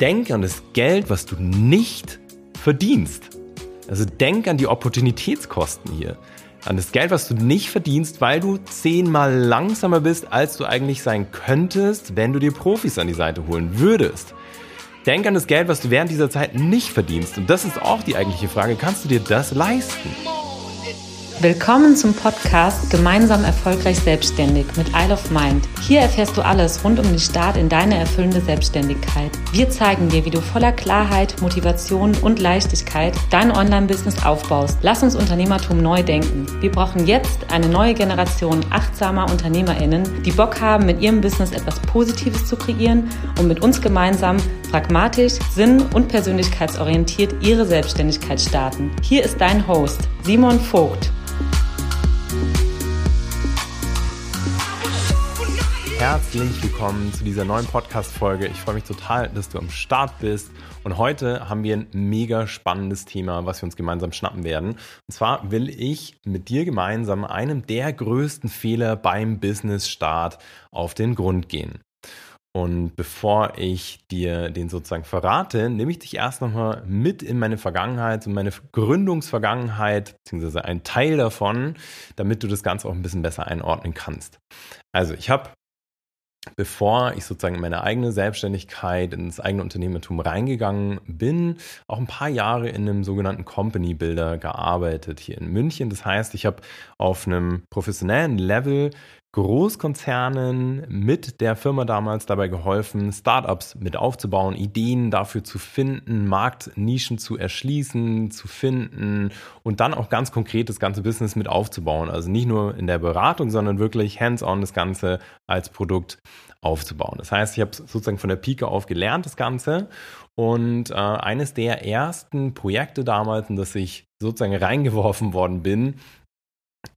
denk an das Geld, was du nicht verdienst. Also denk an die Opportunitätskosten hier. An das Geld, was du nicht verdienst, weil du zehnmal langsamer bist, als du eigentlich sein könntest, wenn du dir Profis an die Seite holen würdest. Denk an das Geld, was du während dieser Zeit nicht verdienst. Und das ist auch die eigentliche Frage. Kannst du dir das leisten? Willkommen zum Podcast Gemeinsam erfolgreich selbstständig mit Isle of Mind. Hier erfährst du alles rund um den Start in deine erfüllende Selbstständigkeit. Wir zeigen dir, wie du voller Klarheit, Motivation und Leichtigkeit dein Online-Business aufbaust. Lass uns Unternehmertum neu denken. Wir brauchen jetzt eine neue Generation achtsamer UnternehmerInnen, die Bock haben, mit ihrem Business etwas Positives zu kreieren und mit uns gemeinsam pragmatisch, sinn- und persönlichkeitsorientiert ihre Selbstständigkeit starten. Hier ist dein Host, Simon Vogt. Herzlich willkommen zu dieser neuen Podcast-Folge. Ich freue mich total, dass du am Start bist. Und heute haben wir ein mega spannendes Thema, was wir uns gemeinsam schnappen werden. Und zwar will ich mit dir gemeinsam einem der größten Fehler beim Business-Start auf den Grund gehen. Und bevor ich dir den sozusagen verrate, nehme ich dich erst nochmal mit in meine Vergangenheit, in meine Gründungsvergangenheit, beziehungsweise einen Teil davon, damit du das Ganze auch ein bisschen besser einordnen kannst. Also ich habe bevor ich sozusagen in meine eigene Selbstständigkeit, ins eigene Unternehmertum reingegangen bin, auch ein paar Jahre in einem sogenannten Company Builder gearbeitet hier in München. Das heißt, ich habe auf einem professionellen Level Großkonzernen mit der Firma damals dabei geholfen, Startups mit aufzubauen, Ideen dafür zu finden, Marktnischen zu erschließen, zu finden und dann auch ganz konkret das ganze Business mit aufzubauen. Also nicht nur in der Beratung, sondern wirklich hands-on das Ganze als Produkt aufzubauen. Das heißt, ich habe sozusagen von der Pike auf gelernt, das Ganze. Und äh, eines der ersten Projekte damals, in das ich sozusagen reingeworfen worden bin,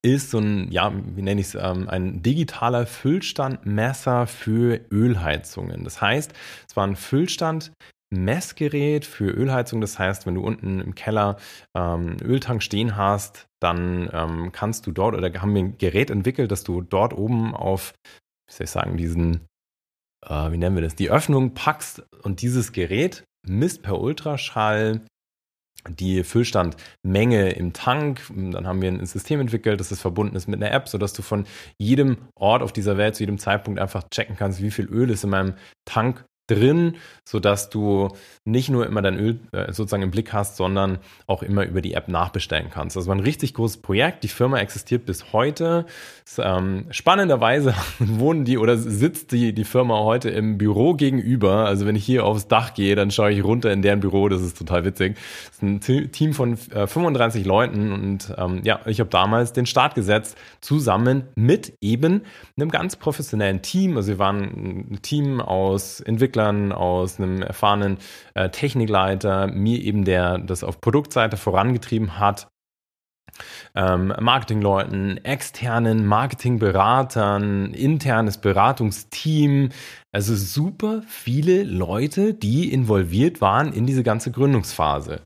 ist so ein, ja, wie nenne ich es, ähm, ein digitaler Füllstandmesser für Ölheizungen. Das heißt, es war ein Füllstand, Messgerät für Ölheizung. Das heißt, wenn du unten im Keller ähm, Öltank stehen hast, dann ähm, kannst du dort oder haben wir ein Gerät entwickelt, dass du dort oben auf, wie soll ich sagen, diesen, äh, wie nennen wir das, die Öffnung packst und dieses Gerät misst per Ultraschall die Füllstandmenge im Tank. Dann haben wir ein System entwickelt, das ist verbunden ist mit einer App, sodass du von jedem Ort auf dieser Welt zu jedem Zeitpunkt einfach checken kannst, wie viel Öl ist in meinem Tank drin, sodass du nicht nur immer dein Öl äh, sozusagen im Blick hast, sondern auch immer über die App nachbestellen kannst. Das war ein richtig großes Projekt. Die Firma existiert bis heute. Ähm, spannenderweise wohnen die oder sitzt die, die Firma heute im Büro gegenüber. Also wenn ich hier aufs Dach gehe, dann schaue ich runter in deren Büro. Das ist total witzig. Das ist ein Team von äh, 35 Leuten und ähm, ja, ich habe damals den Start gesetzt, zusammen mit eben einem ganz professionellen Team. Also wir waren ein Team aus Entwicklern, Entwicklern, aus einem erfahrenen äh, Technikleiter, mir eben der das auf Produktseite vorangetrieben hat, ähm, Marketingleuten, externen Marketingberatern, internes Beratungsteam. Also super viele Leute, die involviert waren in diese ganze Gründungsphase.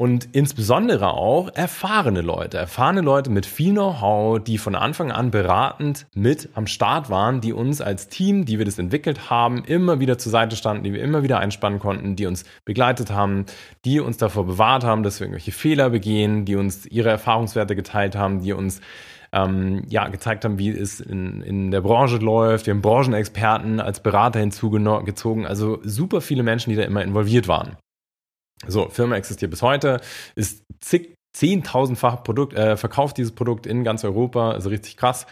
Und insbesondere auch erfahrene Leute, erfahrene Leute mit viel Know-how, die von Anfang an beratend mit am Start waren, die uns als Team, die wir das entwickelt haben, immer wieder zur Seite standen, die wir immer wieder einspannen konnten, die uns begleitet haben, die uns davor bewahrt haben, dass wir irgendwelche Fehler begehen, die uns ihre Erfahrungswerte geteilt haben, die uns ähm, ja, gezeigt haben, wie es in, in der Branche läuft. Wir haben Branchenexperten als Berater hinzugezogen. Also super viele Menschen, die da immer involviert waren. So, Firma existiert bis heute, ist zig, zehntausendfach Produkt, äh, verkauft dieses Produkt in ganz Europa, also richtig krass.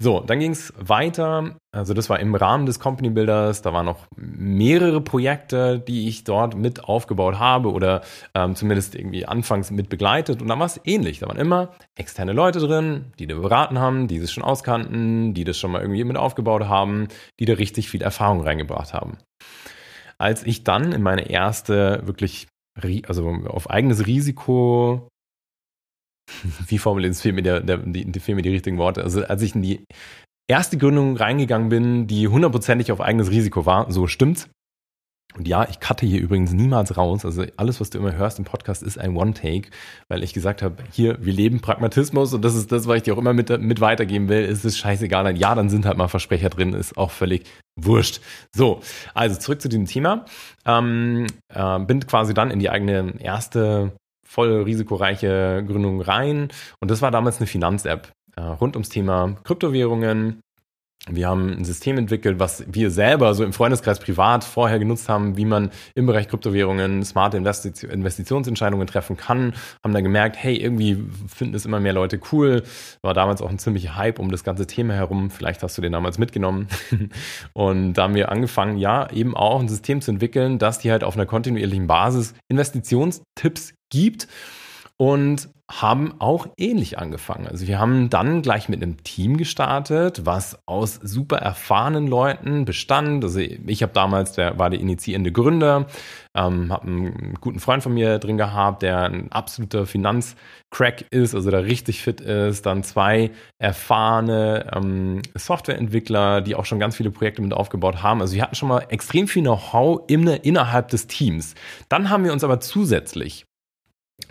So, dann ging es weiter. Also das war im Rahmen des Company Builders. Da waren noch mehrere Projekte, die ich dort mit aufgebaut habe oder ähm, zumindest irgendwie anfangs mit begleitet. Und dann war es ähnlich. Da waren immer externe Leute drin, die da beraten haben, die das schon auskannten, die das schon mal irgendwie mit aufgebaut haben, die da richtig viel Erfahrung reingebracht haben. Als ich dann in meine erste wirklich also auf eigenes Risiko, wie formuliert es, mir, der, der, die, mir die richtigen Worte. Also als ich in die erste Gründung reingegangen bin, die hundertprozentig auf eigenes Risiko war, so stimmt's, Und ja, ich cutte hier übrigens niemals raus. Also alles, was du immer hörst im Podcast, ist ein One-Take, weil ich gesagt habe, hier, wir leben Pragmatismus und das ist das, was ich dir auch immer mit, mit weitergeben will. Es ist scheißegal. Ja, dann sind halt mal Versprecher drin, ist auch völlig wurscht. So, also zurück zu diesem Thema. Ähm, äh, bin quasi dann in die eigene erste voll risikoreiche Gründung rein und das war damals eine Finanz-App äh, rund ums Thema Kryptowährungen, wir haben ein System entwickelt, was wir selber so im Freundeskreis privat vorher genutzt haben, wie man im Bereich Kryptowährungen smarte Investitionsentscheidungen treffen kann. Haben dann gemerkt, hey, irgendwie finden es immer mehr Leute cool. War damals auch ein ziemlicher Hype um das ganze Thema herum. Vielleicht hast du den damals mitgenommen. Und da haben wir angefangen, ja, eben auch ein System zu entwickeln, das dir halt auf einer kontinuierlichen Basis Investitionstipps gibt und haben auch ähnlich angefangen. Also wir haben dann gleich mit einem Team gestartet, was aus super erfahrenen Leuten bestand. Also ich habe damals, der war der initiierende Gründer, ähm, habe einen guten Freund von mir drin gehabt, der ein absoluter Finanzcrack ist, also der richtig fit ist. Dann zwei erfahrene ähm, Softwareentwickler, die auch schon ganz viele Projekte mit aufgebaut haben. Also wir hatten schon mal extrem viel Know-how innerhalb des Teams. Dann haben wir uns aber zusätzlich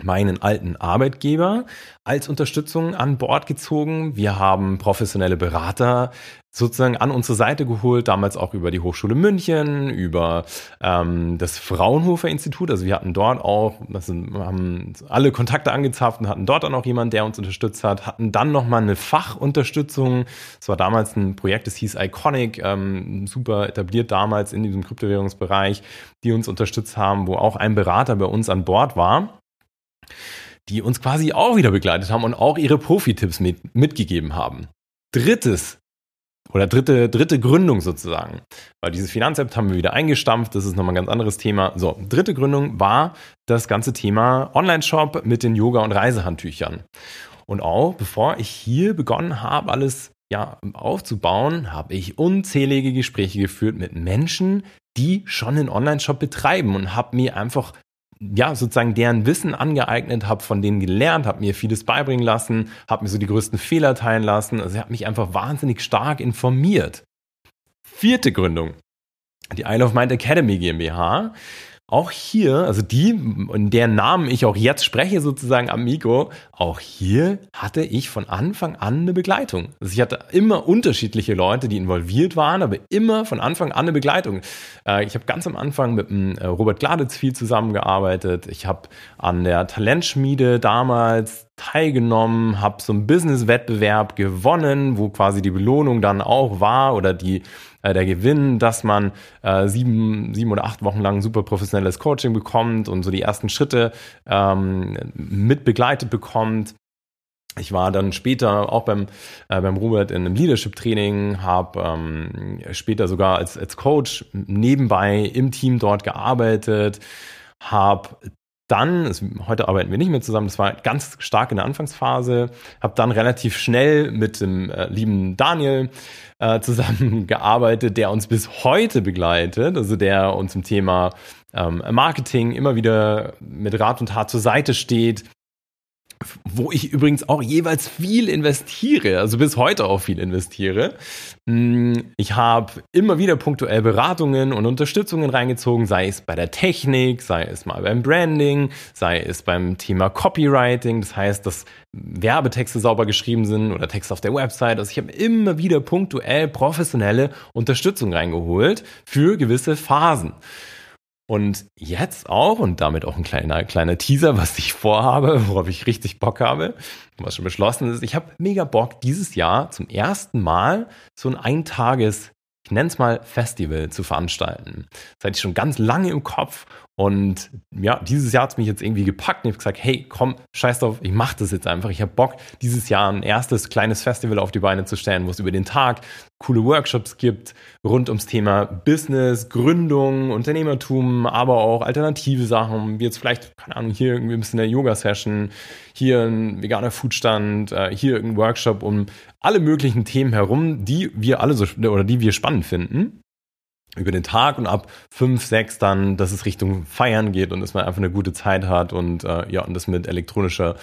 meinen alten Arbeitgeber als Unterstützung an Bord gezogen. Wir haben professionelle Berater sozusagen an unsere Seite geholt, damals auch über die Hochschule München, über ähm, das Fraunhofer Institut. Also wir hatten dort auch, das haben alle Kontakte angezapft und hatten dort dann auch jemanden, der uns unterstützt hat, hatten dann nochmal eine Fachunterstützung. Es war damals ein Projekt, das hieß Iconic, ähm, super etabliert damals in diesem Kryptowährungsbereich, die uns unterstützt haben, wo auch ein Berater bei uns an Bord war die uns quasi auch wieder begleitet haben und auch ihre Profi-Tipps mit, mitgegeben haben. Drittes oder dritte, dritte Gründung sozusagen. Weil dieses Finanzapp haben wir wieder eingestampft, das ist nochmal ein ganz anderes Thema. So, dritte Gründung war das ganze Thema Online-Shop mit den Yoga- und Reisehandtüchern. Und auch bevor ich hier begonnen habe, alles ja, aufzubauen, habe ich unzählige Gespräche geführt mit Menschen, die schon einen Online-Shop betreiben und habe mir einfach ja, sozusagen deren Wissen angeeignet, habe von denen gelernt, habe mir vieles beibringen lassen, habe mir so die größten Fehler teilen lassen. Also ich habe mich einfach wahnsinnig stark informiert. Vierte Gründung. Die Isle of Mind Academy GmbH auch hier, also die, in deren Namen ich auch jetzt spreche, sozusagen Amigo, auch hier hatte ich von Anfang an eine Begleitung. Also ich hatte immer unterschiedliche Leute, die involviert waren, aber immer von Anfang an eine Begleitung. Äh, ich habe ganz am Anfang mit dem äh, Robert Gladitz viel zusammengearbeitet. Ich habe an der Talentschmiede damals teilgenommen, habe so einen Business-Wettbewerb gewonnen, wo quasi die Belohnung dann auch war oder die äh, der Gewinn, dass man äh, sieben, sieben oder acht Wochen lang super professionelles Coaching bekommt und so die ersten Schritte ähm, mit begleitet bekommt. Ich war dann später auch beim, äh, beim Robert in einem Leadership-Training, habe ähm, später sogar als, als Coach nebenbei im Team dort gearbeitet, habe dann, es, heute arbeiten wir nicht mehr zusammen, das war ganz stark in der Anfangsphase, habe dann relativ schnell mit dem äh, lieben Daniel äh, zusammengearbeitet, der uns bis heute begleitet, also der uns im Thema ähm, Marketing immer wieder mit Rat und Tat zur Seite steht, wo ich übrigens auch jeweils viel investiere, also bis heute auch viel investiere. Hm, ich habe immer wieder punktuell Beratungen und Unterstützungen reingezogen, sei es bei der Technik, sei es mal beim Branding, sei es beim Thema Copywriting, das heißt, dass Werbetexte sauber geschrieben sind oder Texte auf der Website. Also ich habe immer wieder punktuell professionelle Unterstützung reingeholt für gewisse Phasen. Und jetzt auch, und damit auch ein kleiner, kleiner Teaser, was ich vorhabe, worauf ich richtig Bock habe, was schon beschlossen ist, ich habe mega Bock, dieses Jahr zum ersten Mal so ein Eintages, ich nenne es mal Festival zu veranstalten. Das hatte ich schon ganz lange im Kopf und ja, dieses Jahr hat es mich jetzt irgendwie gepackt und ich habe gesagt, hey, komm, scheiß drauf, ich mache das jetzt einfach. Ich habe Bock, dieses Jahr ein erstes kleines Festival auf die Beine zu stellen, wo es über den Tag coole Workshops gibt rund ums Thema Business, Gründung, Unternehmertum, aber auch alternative Sachen, wie jetzt vielleicht, keine Ahnung, hier irgendwie ein bisschen eine Yoga-Session, hier ein veganer Foodstand, äh, hier irgendein Workshop um alle möglichen Themen herum, die wir alle so oder die wir spannend finden über den Tag und ab fünf, sechs dann, dass es Richtung Feiern geht und dass man einfach eine gute Zeit hat und äh, ja, und das mit elektronischer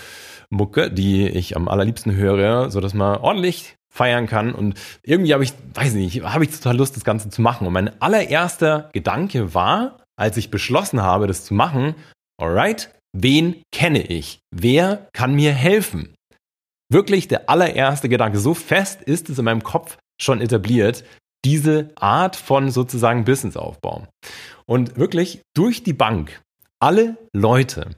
Mucke, die ich am allerliebsten höre, so dass man ordentlich feiern kann und irgendwie habe ich, weiß nicht, habe ich total Lust, das Ganze zu machen und mein allererster Gedanke war, als ich beschlossen habe, das zu machen, alright, wen kenne ich? Wer kann mir helfen? Wirklich der allererste Gedanke. So fest ist es in meinem Kopf schon etabliert, diese Art von sozusagen Businessaufbau. Und wirklich durch die Bank, alle Leute,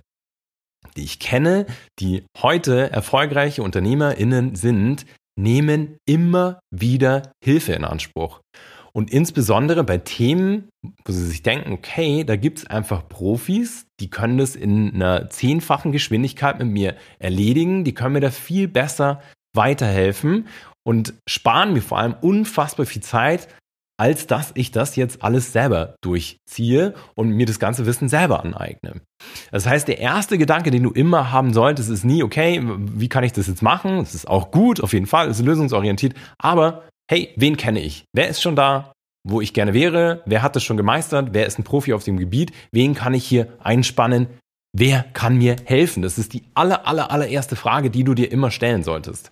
die ich kenne, die heute erfolgreiche UnternehmerInnen sind, nehmen immer wieder Hilfe in Anspruch. Und insbesondere bei Themen, wo sie sich denken, okay, da gibt es einfach Profis, die können das in einer zehnfachen Geschwindigkeit mit mir erledigen, die können mir da viel besser weiterhelfen und sparen mir vor allem unfassbar viel Zeit, als dass ich das jetzt alles selber durchziehe und mir das ganze Wissen selber aneigne. Das heißt, der erste Gedanke, den du immer haben solltest, ist nie, okay, wie kann ich das jetzt machen? Das ist auch gut, auf jeden Fall, ist lösungsorientiert, aber hey, wen kenne ich? Wer ist schon da, wo ich gerne wäre? Wer hat das schon gemeistert? Wer ist ein Profi auf dem Gebiet? Wen kann ich hier einspannen? Wer kann mir helfen? Das ist die aller, aller, allererste Frage, die du dir immer stellen solltest.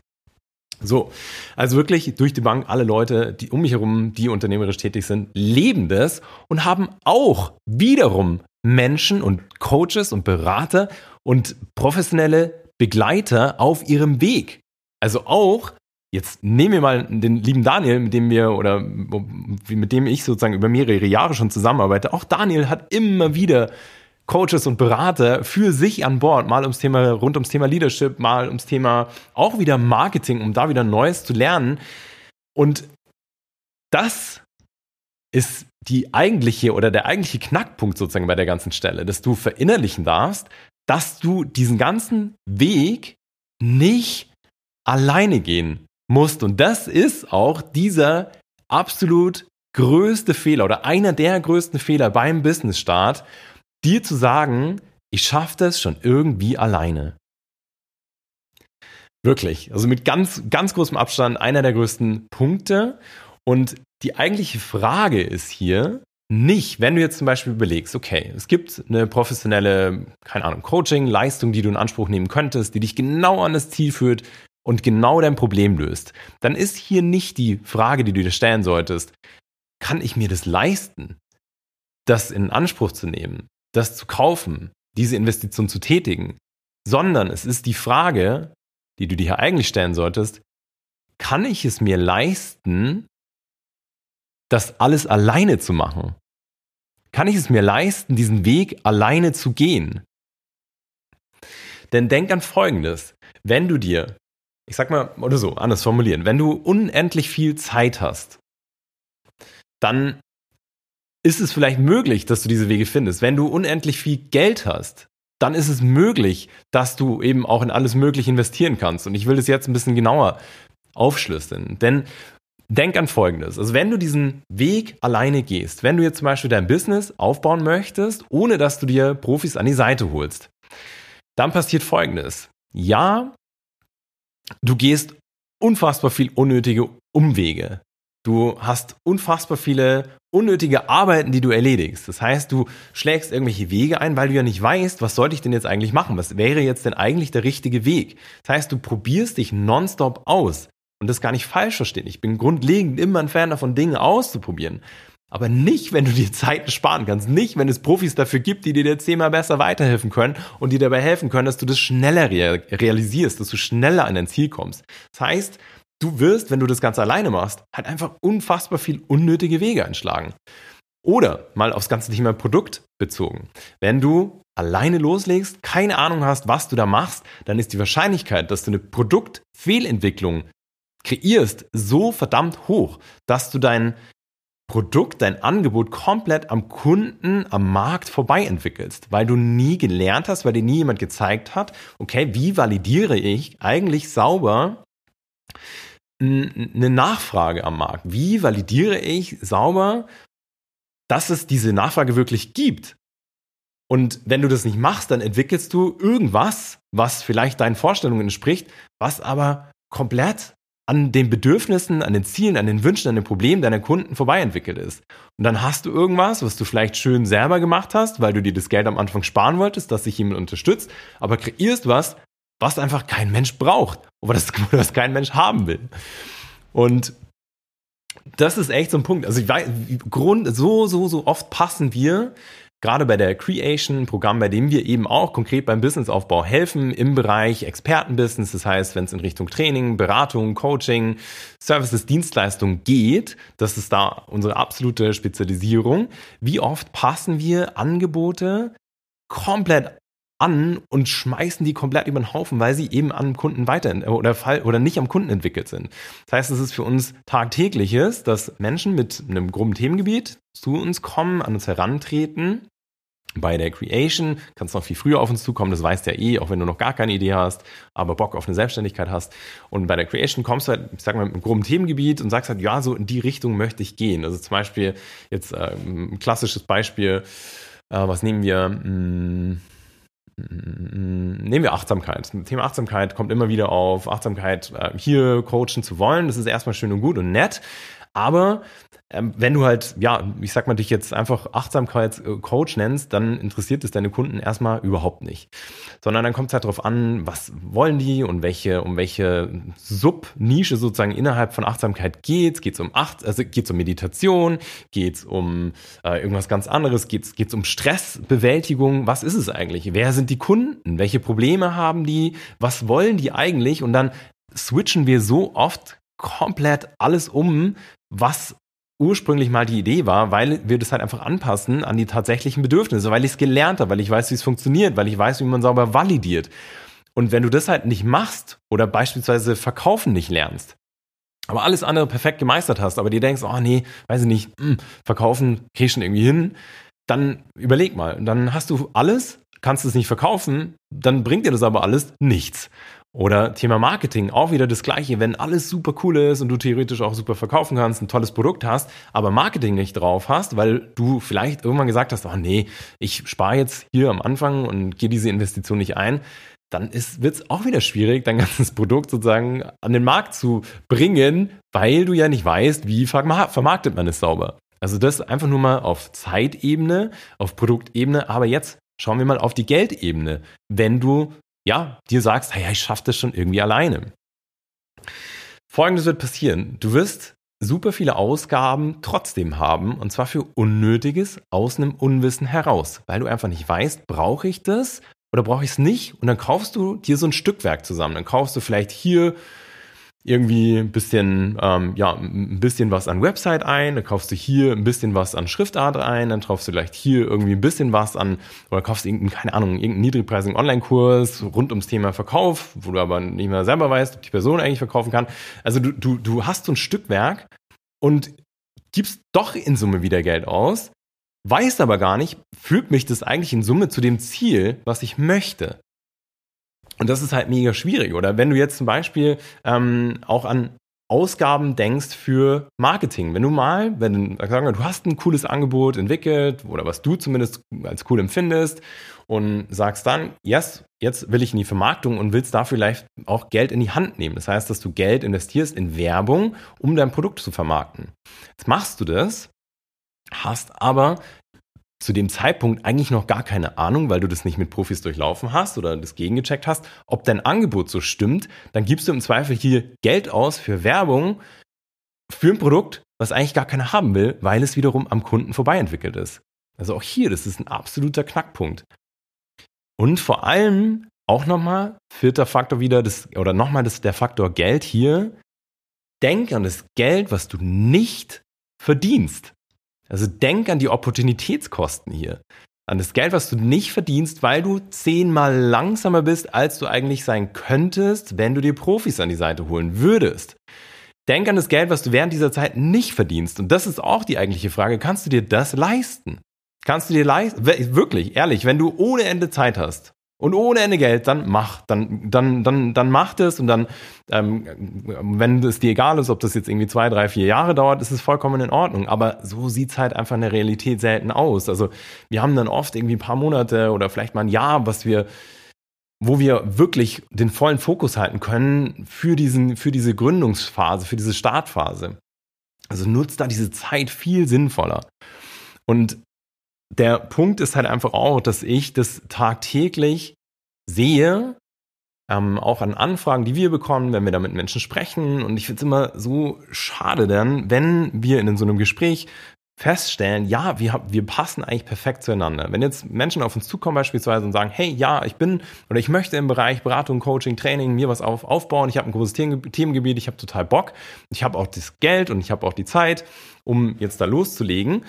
So, also wirklich durch die Bank alle Leute, die um mich herum, die unternehmerisch tätig sind, leben das und haben auch wiederum Menschen und Coaches und Berater und professionelle Begleiter auf ihrem Weg. Also auch Jetzt nehmen wir mal den lieben Daniel, mit dem wir oder mit dem ich sozusagen über mehrere Jahre schon zusammenarbeite. Auch Daniel hat immer wieder Coaches und Berater für sich an Bord, mal ums Thema, rund ums Thema Leadership, mal ums Thema auch wieder Marketing, um da wieder Neues zu lernen. Und das ist die eigentliche oder der eigentliche Knackpunkt sozusagen bei der ganzen Stelle, dass du verinnerlichen darfst, dass du diesen ganzen Weg nicht alleine gehen musst. Und das ist auch dieser absolut größte Fehler oder einer der größten Fehler beim Business-Start, dir zu sagen, ich schaffe das schon irgendwie alleine. Wirklich. Also mit ganz, ganz großem Abstand einer der größten Punkte. Und die eigentliche Frage ist hier nicht, wenn du jetzt zum Beispiel überlegst, okay, es gibt eine professionelle, keine Ahnung, Coaching-Leistung, die du in Anspruch nehmen könntest, die dich genau an das Ziel führt, und genau dein Problem löst, dann ist hier nicht die Frage, die du dir stellen solltest, kann ich mir das leisten, das in Anspruch zu nehmen, das zu kaufen, diese Investition zu tätigen, sondern es ist die Frage, die du dir eigentlich stellen solltest, kann ich es mir leisten, das alles alleine zu machen? Kann ich es mir leisten, diesen Weg alleine zu gehen? Denn denk an Folgendes. Wenn du dir ich sag mal, oder so, anders formulieren, wenn du unendlich viel Zeit hast, dann ist es vielleicht möglich, dass du diese Wege findest. Wenn du unendlich viel Geld hast, dann ist es möglich, dass du eben auch in alles Mögliche investieren kannst. Und ich will das jetzt ein bisschen genauer aufschlüsseln. Denn denk an Folgendes. Also wenn du diesen Weg alleine gehst, wenn du jetzt zum Beispiel dein Business aufbauen möchtest, ohne dass du dir Profis an die Seite holst, dann passiert Folgendes. Ja, du gehst unfassbar viel unnötige Umwege. Du hast unfassbar viele unnötige Arbeiten, die du erledigst. Das heißt, du schlägst irgendwelche Wege ein, weil du ja nicht weißt, was sollte ich denn jetzt eigentlich machen? Was wäre jetzt denn eigentlich der richtige Weg? Das heißt, du probierst dich nonstop aus. Und das gar nicht falsch verstehen. Ich bin grundlegend immer ein Fan davon, Dinge auszuprobieren. Aber nicht, wenn du dir Zeiten sparen kannst. Nicht, wenn es Profis dafür gibt, die dir zehnmal besser weiterhelfen können und dir dabei helfen können, dass du das schneller realisierst, dass du schneller an dein Ziel kommst. Das heißt, du wirst, wenn du das Ganze alleine machst, halt einfach unfassbar viel unnötige Wege einschlagen. Oder mal aufs ganze Thema Produkt bezogen. Wenn du alleine loslegst, keine Ahnung hast, was du da machst, dann ist die Wahrscheinlichkeit, dass du eine Produktfehlentwicklung kreierst, so verdammt hoch, dass du dein Produkt, dein Angebot komplett am Kunden, am Markt vorbei entwickelst, weil du nie gelernt hast, weil dir nie jemand gezeigt hat, okay, wie validiere ich eigentlich sauber eine Nachfrage am Markt? Wie validiere ich sauber, dass es diese Nachfrage wirklich gibt? Und wenn du das nicht machst, dann entwickelst du irgendwas, was vielleicht deinen Vorstellungen entspricht, was aber komplett an den Bedürfnissen, an den Zielen, an den Wünschen, an den Problemen deiner Kunden vorbei entwickelt ist. Und dann hast du irgendwas, was du vielleicht schön selber gemacht hast, weil du dir das Geld am Anfang sparen wolltest, dass sich jemand unterstützt, aber kreierst was, was einfach kein Mensch braucht oder das, was kein Mensch haben will. Und das ist echt so ein Punkt. Also ich weiß, Grund, so, so, so oft passen wir gerade bei der Creation, Programm, bei dem wir eben auch konkret beim Businessaufbau helfen im Bereich Expertenbusiness. Das heißt, wenn es in Richtung Training, Beratung, Coaching, Services, Dienstleistung geht, das ist da unsere absolute Spezialisierung. Wie oft passen wir Angebote komplett an und schmeißen die komplett über den Haufen, weil sie eben am Kunden weiter oder oder nicht am Kunden entwickelt sind. Das heißt, es ist für uns tagtägliches, dass Menschen mit einem groben Themengebiet zu uns kommen, an uns herantreten. Bei der Creation kannst du noch viel früher auf uns zukommen, das weißt du ja eh, auch wenn du noch gar keine Idee hast, aber Bock auf eine Selbstständigkeit hast. Und bei der Creation kommst du halt, ich sag mal, mit einem groben Themengebiet und sagst halt, ja, so in die Richtung möchte ich gehen. Also zum Beispiel jetzt äh, ein klassisches Beispiel, äh, was nehmen wir? Hm, nehmen wir Achtsamkeit. Das Thema Achtsamkeit kommt immer wieder auf. Achtsamkeit äh, hier coachen zu wollen, das ist erstmal schön und gut und nett. Aber ähm, wenn du halt, ja, ich sag mal, dich jetzt einfach Achtsamkeitscoach nennst, dann interessiert es deine Kunden erstmal überhaupt nicht. Sondern dann kommt es halt darauf an, was wollen die und welche, um welche Subnische sozusagen innerhalb von Achtsamkeit geht's. Geht's um Acht, also geht's um Meditation, geht's um äh, irgendwas ganz anderes, geht's, geht's um Stressbewältigung. Was ist es eigentlich? Wer sind die Kunden? Welche Probleme haben die? Was wollen die eigentlich? Und dann switchen wir so oft komplett alles um, was ursprünglich mal die Idee war, weil wir das halt einfach anpassen an die tatsächlichen Bedürfnisse, weil ich es gelernt habe, weil ich weiß, wie es funktioniert, weil ich weiß, wie man sauber validiert. Und wenn du das halt nicht machst oder beispielsweise verkaufen nicht lernst, aber alles andere perfekt gemeistert hast, aber dir denkst, oh nee, weiß ich nicht, mh, hm, verkaufen krieg ich schon irgendwie hin, dann überleg mal, dann hast du alles, kannst es nicht verkaufen, dann bringt dir das aber alles nichts. Oder Thema Marketing, auch wieder das gleiche, wenn alles super cool ist und du theoretisch auch super verkaufen kannst, ein tolles Produkt hast, aber Marketing nicht drauf hast, weil du vielleicht irgendwann gesagt hast, oh nee, ich spare jetzt hier am Anfang und gehe diese Investition nicht ein, dann wird es auch wieder schwierig, dein ganzes Produkt sozusagen an den Markt zu bringen, weil du ja nicht weißt, wie vermarktet man es sauber. Also das einfach nur mal auf Zeitebene, auf Produktebene, aber jetzt schauen wir mal auf die Geldebene. Wenn du ja, dir sagst, ja, ich schaffe das schon irgendwie alleine. Folgendes wird passieren. Du wirst super viele Ausgaben trotzdem haben und zwar für Unnötiges aus einem Unwissen heraus, weil du einfach nicht weißt, brauche ich das oder brauche ich es nicht und dann kaufst du dir so ein Stückwerk zusammen. Dann kaufst du vielleicht hier irgendwie ein bisschen, ähm, ja, ein bisschen was an Website ein, dann kaufst du hier ein bisschen was an Schriftart ein, dann kaufst du vielleicht hier irgendwie ein bisschen was an, oder kaufst irgendeinen, keine Ahnung, irgendeinen niedrigpreisigen Online-Kurs rund ums Thema Verkauf, wo du aber nicht mehr selber weißt, ob die Person eigentlich verkaufen kann. Also du, du, du hast so ein Stückwerk und gibst doch in Summe wieder Geld aus, weißt aber gar nicht, führt mich das eigentlich in Summe zu dem Ziel, was ich möchte. Und das ist halt mega schwierig. Oder wenn du jetzt zum Beispiel ähm, auch an Ausgaben denkst für Marketing. Wenn du mal, wenn du, sagen wir, du hast ein cooles Angebot entwickelt oder was du zumindest als cool empfindest und sagst dann, yes, jetzt will ich in die Vermarktung und willst dafür vielleicht auch Geld in die Hand nehmen. Das heißt, dass du Geld investierst in Werbung, um dein Produkt zu vermarkten. Jetzt machst du das, hast aber zu dem Zeitpunkt eigentlich noch gar keine Ahnung, weil du das nicht mit Profis durchlaufen hast oder das gegengecheckt hast, ob dein Angebot so stimmt, dann gibst du im Zweifel hier Geld aus für Werbung für ein Produkt, was eigentlich gar keiner haben will, weil es wiederum am Kunden vorbei entwickelt ist. Also auch hier, das ist ein absoluter Knackpunkt. Und vor allem auch nochmal, vierter Faktor wieder, das, oder nochmal das, der Faktor Geld hier. Denk an das Geld, was du nicht verdienst. Also denk an die Opportunitätskosten hier. An das Geld, was du nicht verdienst, weil du zehnmal langsamer bist, als du eigentlich sein könntest, wenn du dir Profis an die Seite holen würdest. Denk an das Geld, was du während dieser Zeit nicht verdienst. Und das ist auch die eigentliche Frage. Kannst du dir das leisten? Kannst du dir leisten? Wirklich, ehrlich, wenn du ohne Ende Zeit hast, und ohne Ende Geld, dann mach, dann, dann, dann, dann mach das und dann, ähm, wenn es dir egal ist, ob das jetzt irgendwie zwei, drei, vier Jahre dauert, ist es vollkommen in Ordnung. Aber so sieht's halt einfach in der Realität selten aus. Also wir haben dann oft irgendwie ein paar Monate oder vielleicht mal ein Jahr, was wir, wo wir wirklich den vollen Fokus halten können für diesen, für diese Gründungsphase, für diese Startphase. Also nutzt da diese Zeit viel sinnvoller. Und der Punkt ist halt einfach auch, dass ich das tagtäglich sehe, ähm, auch an Anfragen, die wir bekommen, wenn wir da mit Menschen sprechen. Und ich finde es immer so schade dann, wenn wir in so einem Gespräch feststellen, ja, wir, wir passen eigentlich perfekt zueinander. Wenn jetzt Menschen auf uns zukommen beispielsweise und sagen, hey, ja, ich bin oder ich möchte im Bereich Beratung, Coaching, Training mir was auf, aufbauen, ich habe ein großes Themengebiet, ich habe total Bock, ich habe auch das Geld und ich habe auch die Zeit, um jetzt da loszulegen.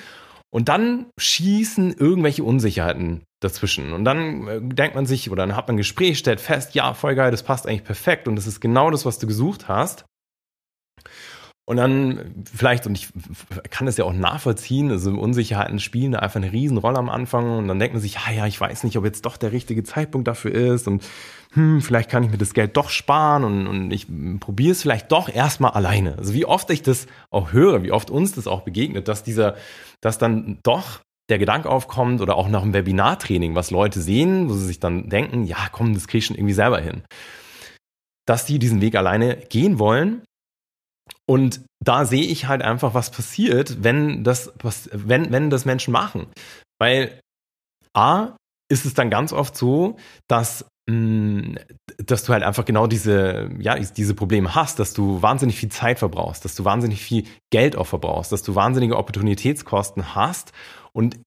Und dann schießen irgendwelche Unsicherheiten dazwischen. Und dann äh, denkt man sich, oder dann hat man ein Gespräch, stellt fest, ja, voll geil, das passt eigentlich perfekt und das ist genau das, was du gesucht hast. Und dann vielleicht, und ich kann das ja auch nachvollziehen, also Unsicherheiten spielen da einfach eine Riesenrolle am Anfang und dann denkt man sich, ja, ja, ich weiß nicht, ob jetzt doch der richtige Zeitpunkt dafür ist und hm, vielleicht kann ich mir das Geld doch sparen und, und ich probiere es vielleicht doch erstmal alleine. Also wie oft ich das auch höre, wie oft uns das auch begegnet, dass dieser, dass dann doch der Gedanke aufkommt oder auch nach einem Webinartraining, was Leute sehen, wo sie sich dann denken, ja, komm, das kriege ich schon irgendwie selber hin. Dass die diesen Weg alleine gehen wollen und da sehe ich halt einfach, was passiert, wenn das, wenn, wenn das Menschen machen. Weil A, ist es dann ganz oft so, dass mm, dass du halt einfach genau diese, ja, diese Probleme hast, dass du wahnsinnig viel Zeit verbrauchst, dass du wahnsinnig viel Geld auch verbrauchst, dass du wahnsinnige Opportunitätskosten hast und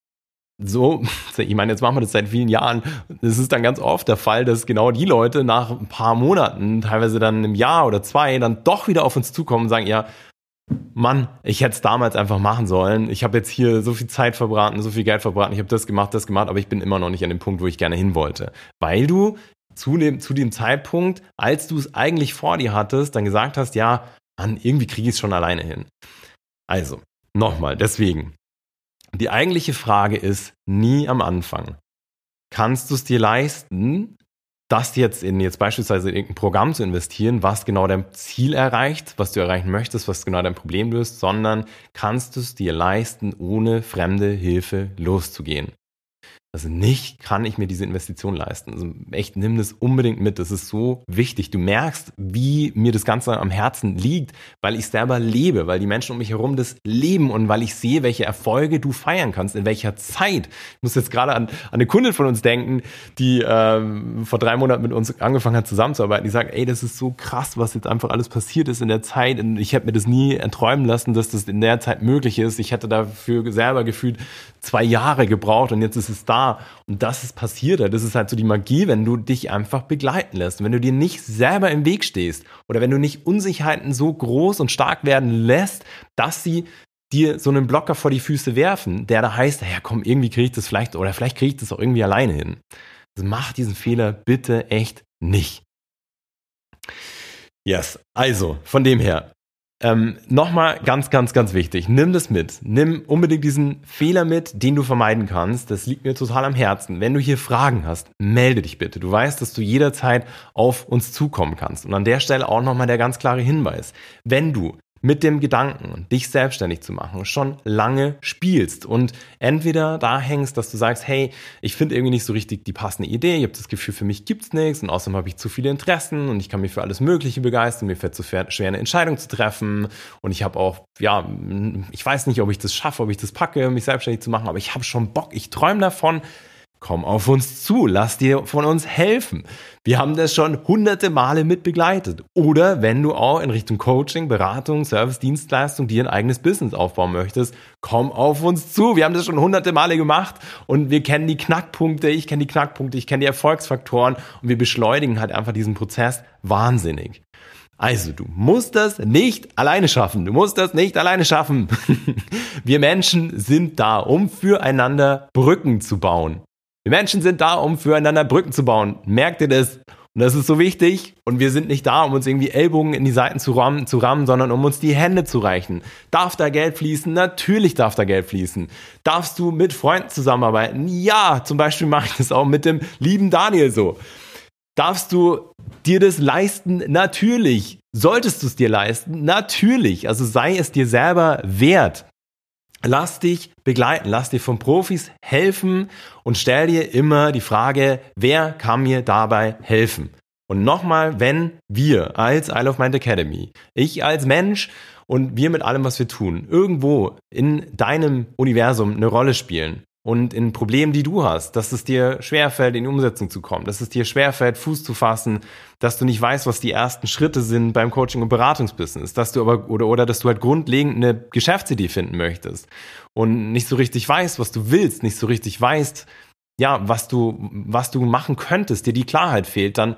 so, ich meine, jetzt machen wir das seit vielen Jahren. Es ist dann ganz oft der Fall, dass genau die Leute nach ein paar Monaten, teilweise dann im Jahr oder zwei, dann doch wieder auf uns zukommen und sagen, ja, Mann, ich hätte es damals einfach machen sollen. Ich habe jetzt hier so viel Zeit verbraten, so viel Geld verbraten, ich habe das gemacht, das gemacht, aber ich bin immer noch nicht an dem Punkt, wo ich gerne hin wollte. Weil du zu dem, zu dem Zeitpunkt, als du es eigentlich vor dir hattest, dann gesagt hast, ja, Mann, irgendwie kriege ich es schon alleine hin. Also, nochmal, deswegen, die eigentliche Frage ist nie am Anfang. Kannst du es dir leisten, das jetzt in jetzt beispielsweise in irgendein Programm zu investieren, was genau dein Ziel erreicht, was du erreichen möchtest, was genau dein Problem löst, sondern kannst du es dir leisten, ohne fremde Hilfe loszugehen. Also nicht kann ich mir diese Investition leisten. Also echt, nimm das unbedingt mit. Das ist so wichtig. Du merkst, wie mir das Ganze am Herzen liegt, weil ich selber lebe, weil die Menschen um mich herum das leben und weil ich sehe, welche Erfolge du feiern kannst, in welcher Zeit. Ich muss jetzt gerade an, an eine Kundin von uns denken, die ähm, vor drei Monaten mit uns angefangen hat zusammenzuarbeiten. Die sagt, ey, das ist so krass, was jetzt einfach alles passiert ist in der Zeit. Und ich hätte mir das nie erträumen lassen, dass das in der Zeit möglich ist. Ich hätte dafür selber gefühlt zwei Jahre gebraucht und jetzt ist es da. Und das ist passiert. Das ist halt so die Magie, wenn du dich einfach begleiten lässt. Wenn du dir nicht selber im Weg stehst oder wenn du nicht Unsicherheiten so groß und stark werden lässt, dass sie dir so einen Blocker vor die Füße werfen, der da heißt, ja komm, irgendwie kriege ich das vielleicht oder vielleicht kriege ich das auch irgendwie alleine hin. Also mach diesen Fehler bitte echt nicht. Yes, also von dem her, ähm, Nochmal ganz, ganz, ganz wichtig. Nimm das mit. Nimm unbedingt diesen Fehler mit, den du vermeiden kannst. Das liegt mir total am Herzen. Wenn du hier Fragen hast, melde dich bitte. Du weißt, dass du jederzeit auf uns zukommen kannst. Und an der Stelle auch nochmal der ganz klare Hinweis. Wenn du mit dem Gedanken, dich selbstständig zu machen, schon lange spielst. Und entweder da hängst, dass du sagst, hey, ich finde irgendwie nicht so richtig die passende Idee, ich habe das Gefühl, für mich gibt's nichts und außerdem habe ich zu viele Interessen und ich kann mich für alles Mögliche begeistern, mir fällt zu schwer, eine Entscheidung zu treffen. Und ich habe auch, ja, ich weiß nicht, ob ich das schaffe, ob ich das packe, mich selbstständig zu machen, aber ich habe schon Bock, ich träume davon, Komm auf uns zu, lass dir von uns helfen. Wir haben das schon hunderte Male mit begleitet. Oder wenn du auch in Richtung Coaching, Beratung, Service, Dienstleistung dir ein eigenes Business aufbauen möchtest, komm auf uns zu. Wir haben das schon hunderte Male gemacht und wir kennen die Knackpunkte, ich kenne die Knackpunkte, ich kenne die Erfolgsfaktoren und wir beschleunigen halt einfach diesen Prozess wahnsinnig. Also, du musst das nicht alleine schaffen. Du musst das nicht alleine schaffen. Wir Menschen sind da, um füreinander Brücken zu bauen. Wir Menschen sind da, um füreinander Brücken zu bauen. Merkt ihr das? Und das ist so wichtig. Und wir sind nicht da, um uns irgendwie Ellbogen in die Seiten zu rammen, zu rammen, sondern um uns die Hände zu reichen. Darf da Geld fließen? Natürlich darf da Geld fließen. Darfst du mit Freunden zusammenarbeiten? Ja, zum Beispiel mache ich das auch mit dem lieben Daniel so. Darfst du dir das leisten? Natürlich. Solltest du es dir leisten? Natürlich. Also sei es dir selber wert. Lass dich begleiten, lass dir von Profis helfen und stell dir immer die Frage, wer kann mir dabei helfen? Und nochmal, wenn wir als Isle of Mind Academy, ich als Mensch und wir mit allem, was wir tun, irgendwo in deinem Universum eine Rolle spielen, und in Problemen, die du hast, dass es dir schwerfällt, in die Umsetzung zu kommen, dass es dir schwerfällt, Fuß zu fassen, dass du nicht weißt, was die ersten Schritte sind beim Coaching- und Beratungsbusiness, dass du aber, oder, oder dass du halt grundlegend eine Geschäftsidee finden möchtest und nicht so richtig weißt, was du willst, nicht so richtig weißt, ja, was du, was du machen könntest, dir die Klarheit fehlt, dann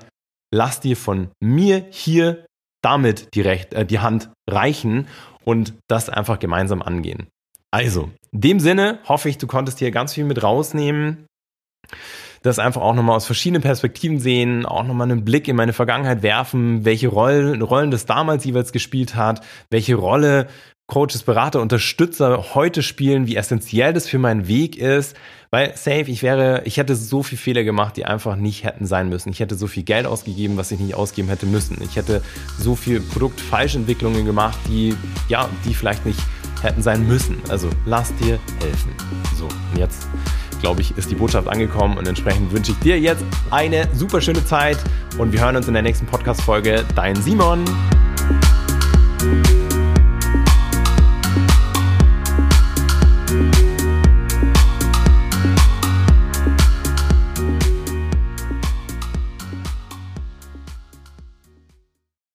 lass dir von mir hier damit die, Recht, äh, die Hand reichen und das einfach gemeinsam angehen. Also, in dem Sinne hoffe ich, du konntest hier ganz viel mit rausnehmen. Das einfach auch nochmal aus verschiedenen Perspektiven sehen, auch nochmal einen Blick in meine Vergangenheit werfen, welche Rollen, Rollen das damals jeweils gespielt hat, welche Rolle Coaches, Berater, Unterstützer heute spielen, wie essentiell das für meinen Weg ist. Weil safe, ich wäre, ich hätte so viel Fehler gemacht, die einfach nicht hätten sein müssen. Ich hätte so viel Geld ausgegeben, was ich nicht ausgeben hätte müssen. Ich hätte so viel Produktfalschentwicklungen gemacht, die, ja, die vielleicht nicht hätten sein müssen. Also lass dir helfen. So, und jetzt glaube ich, ist die Botschaft angekommen und entsprechend wünsche ich dir jetzt eine super schöne Zeit und wir hören uns in der nächsten Podcast-Folge. Dein Simon.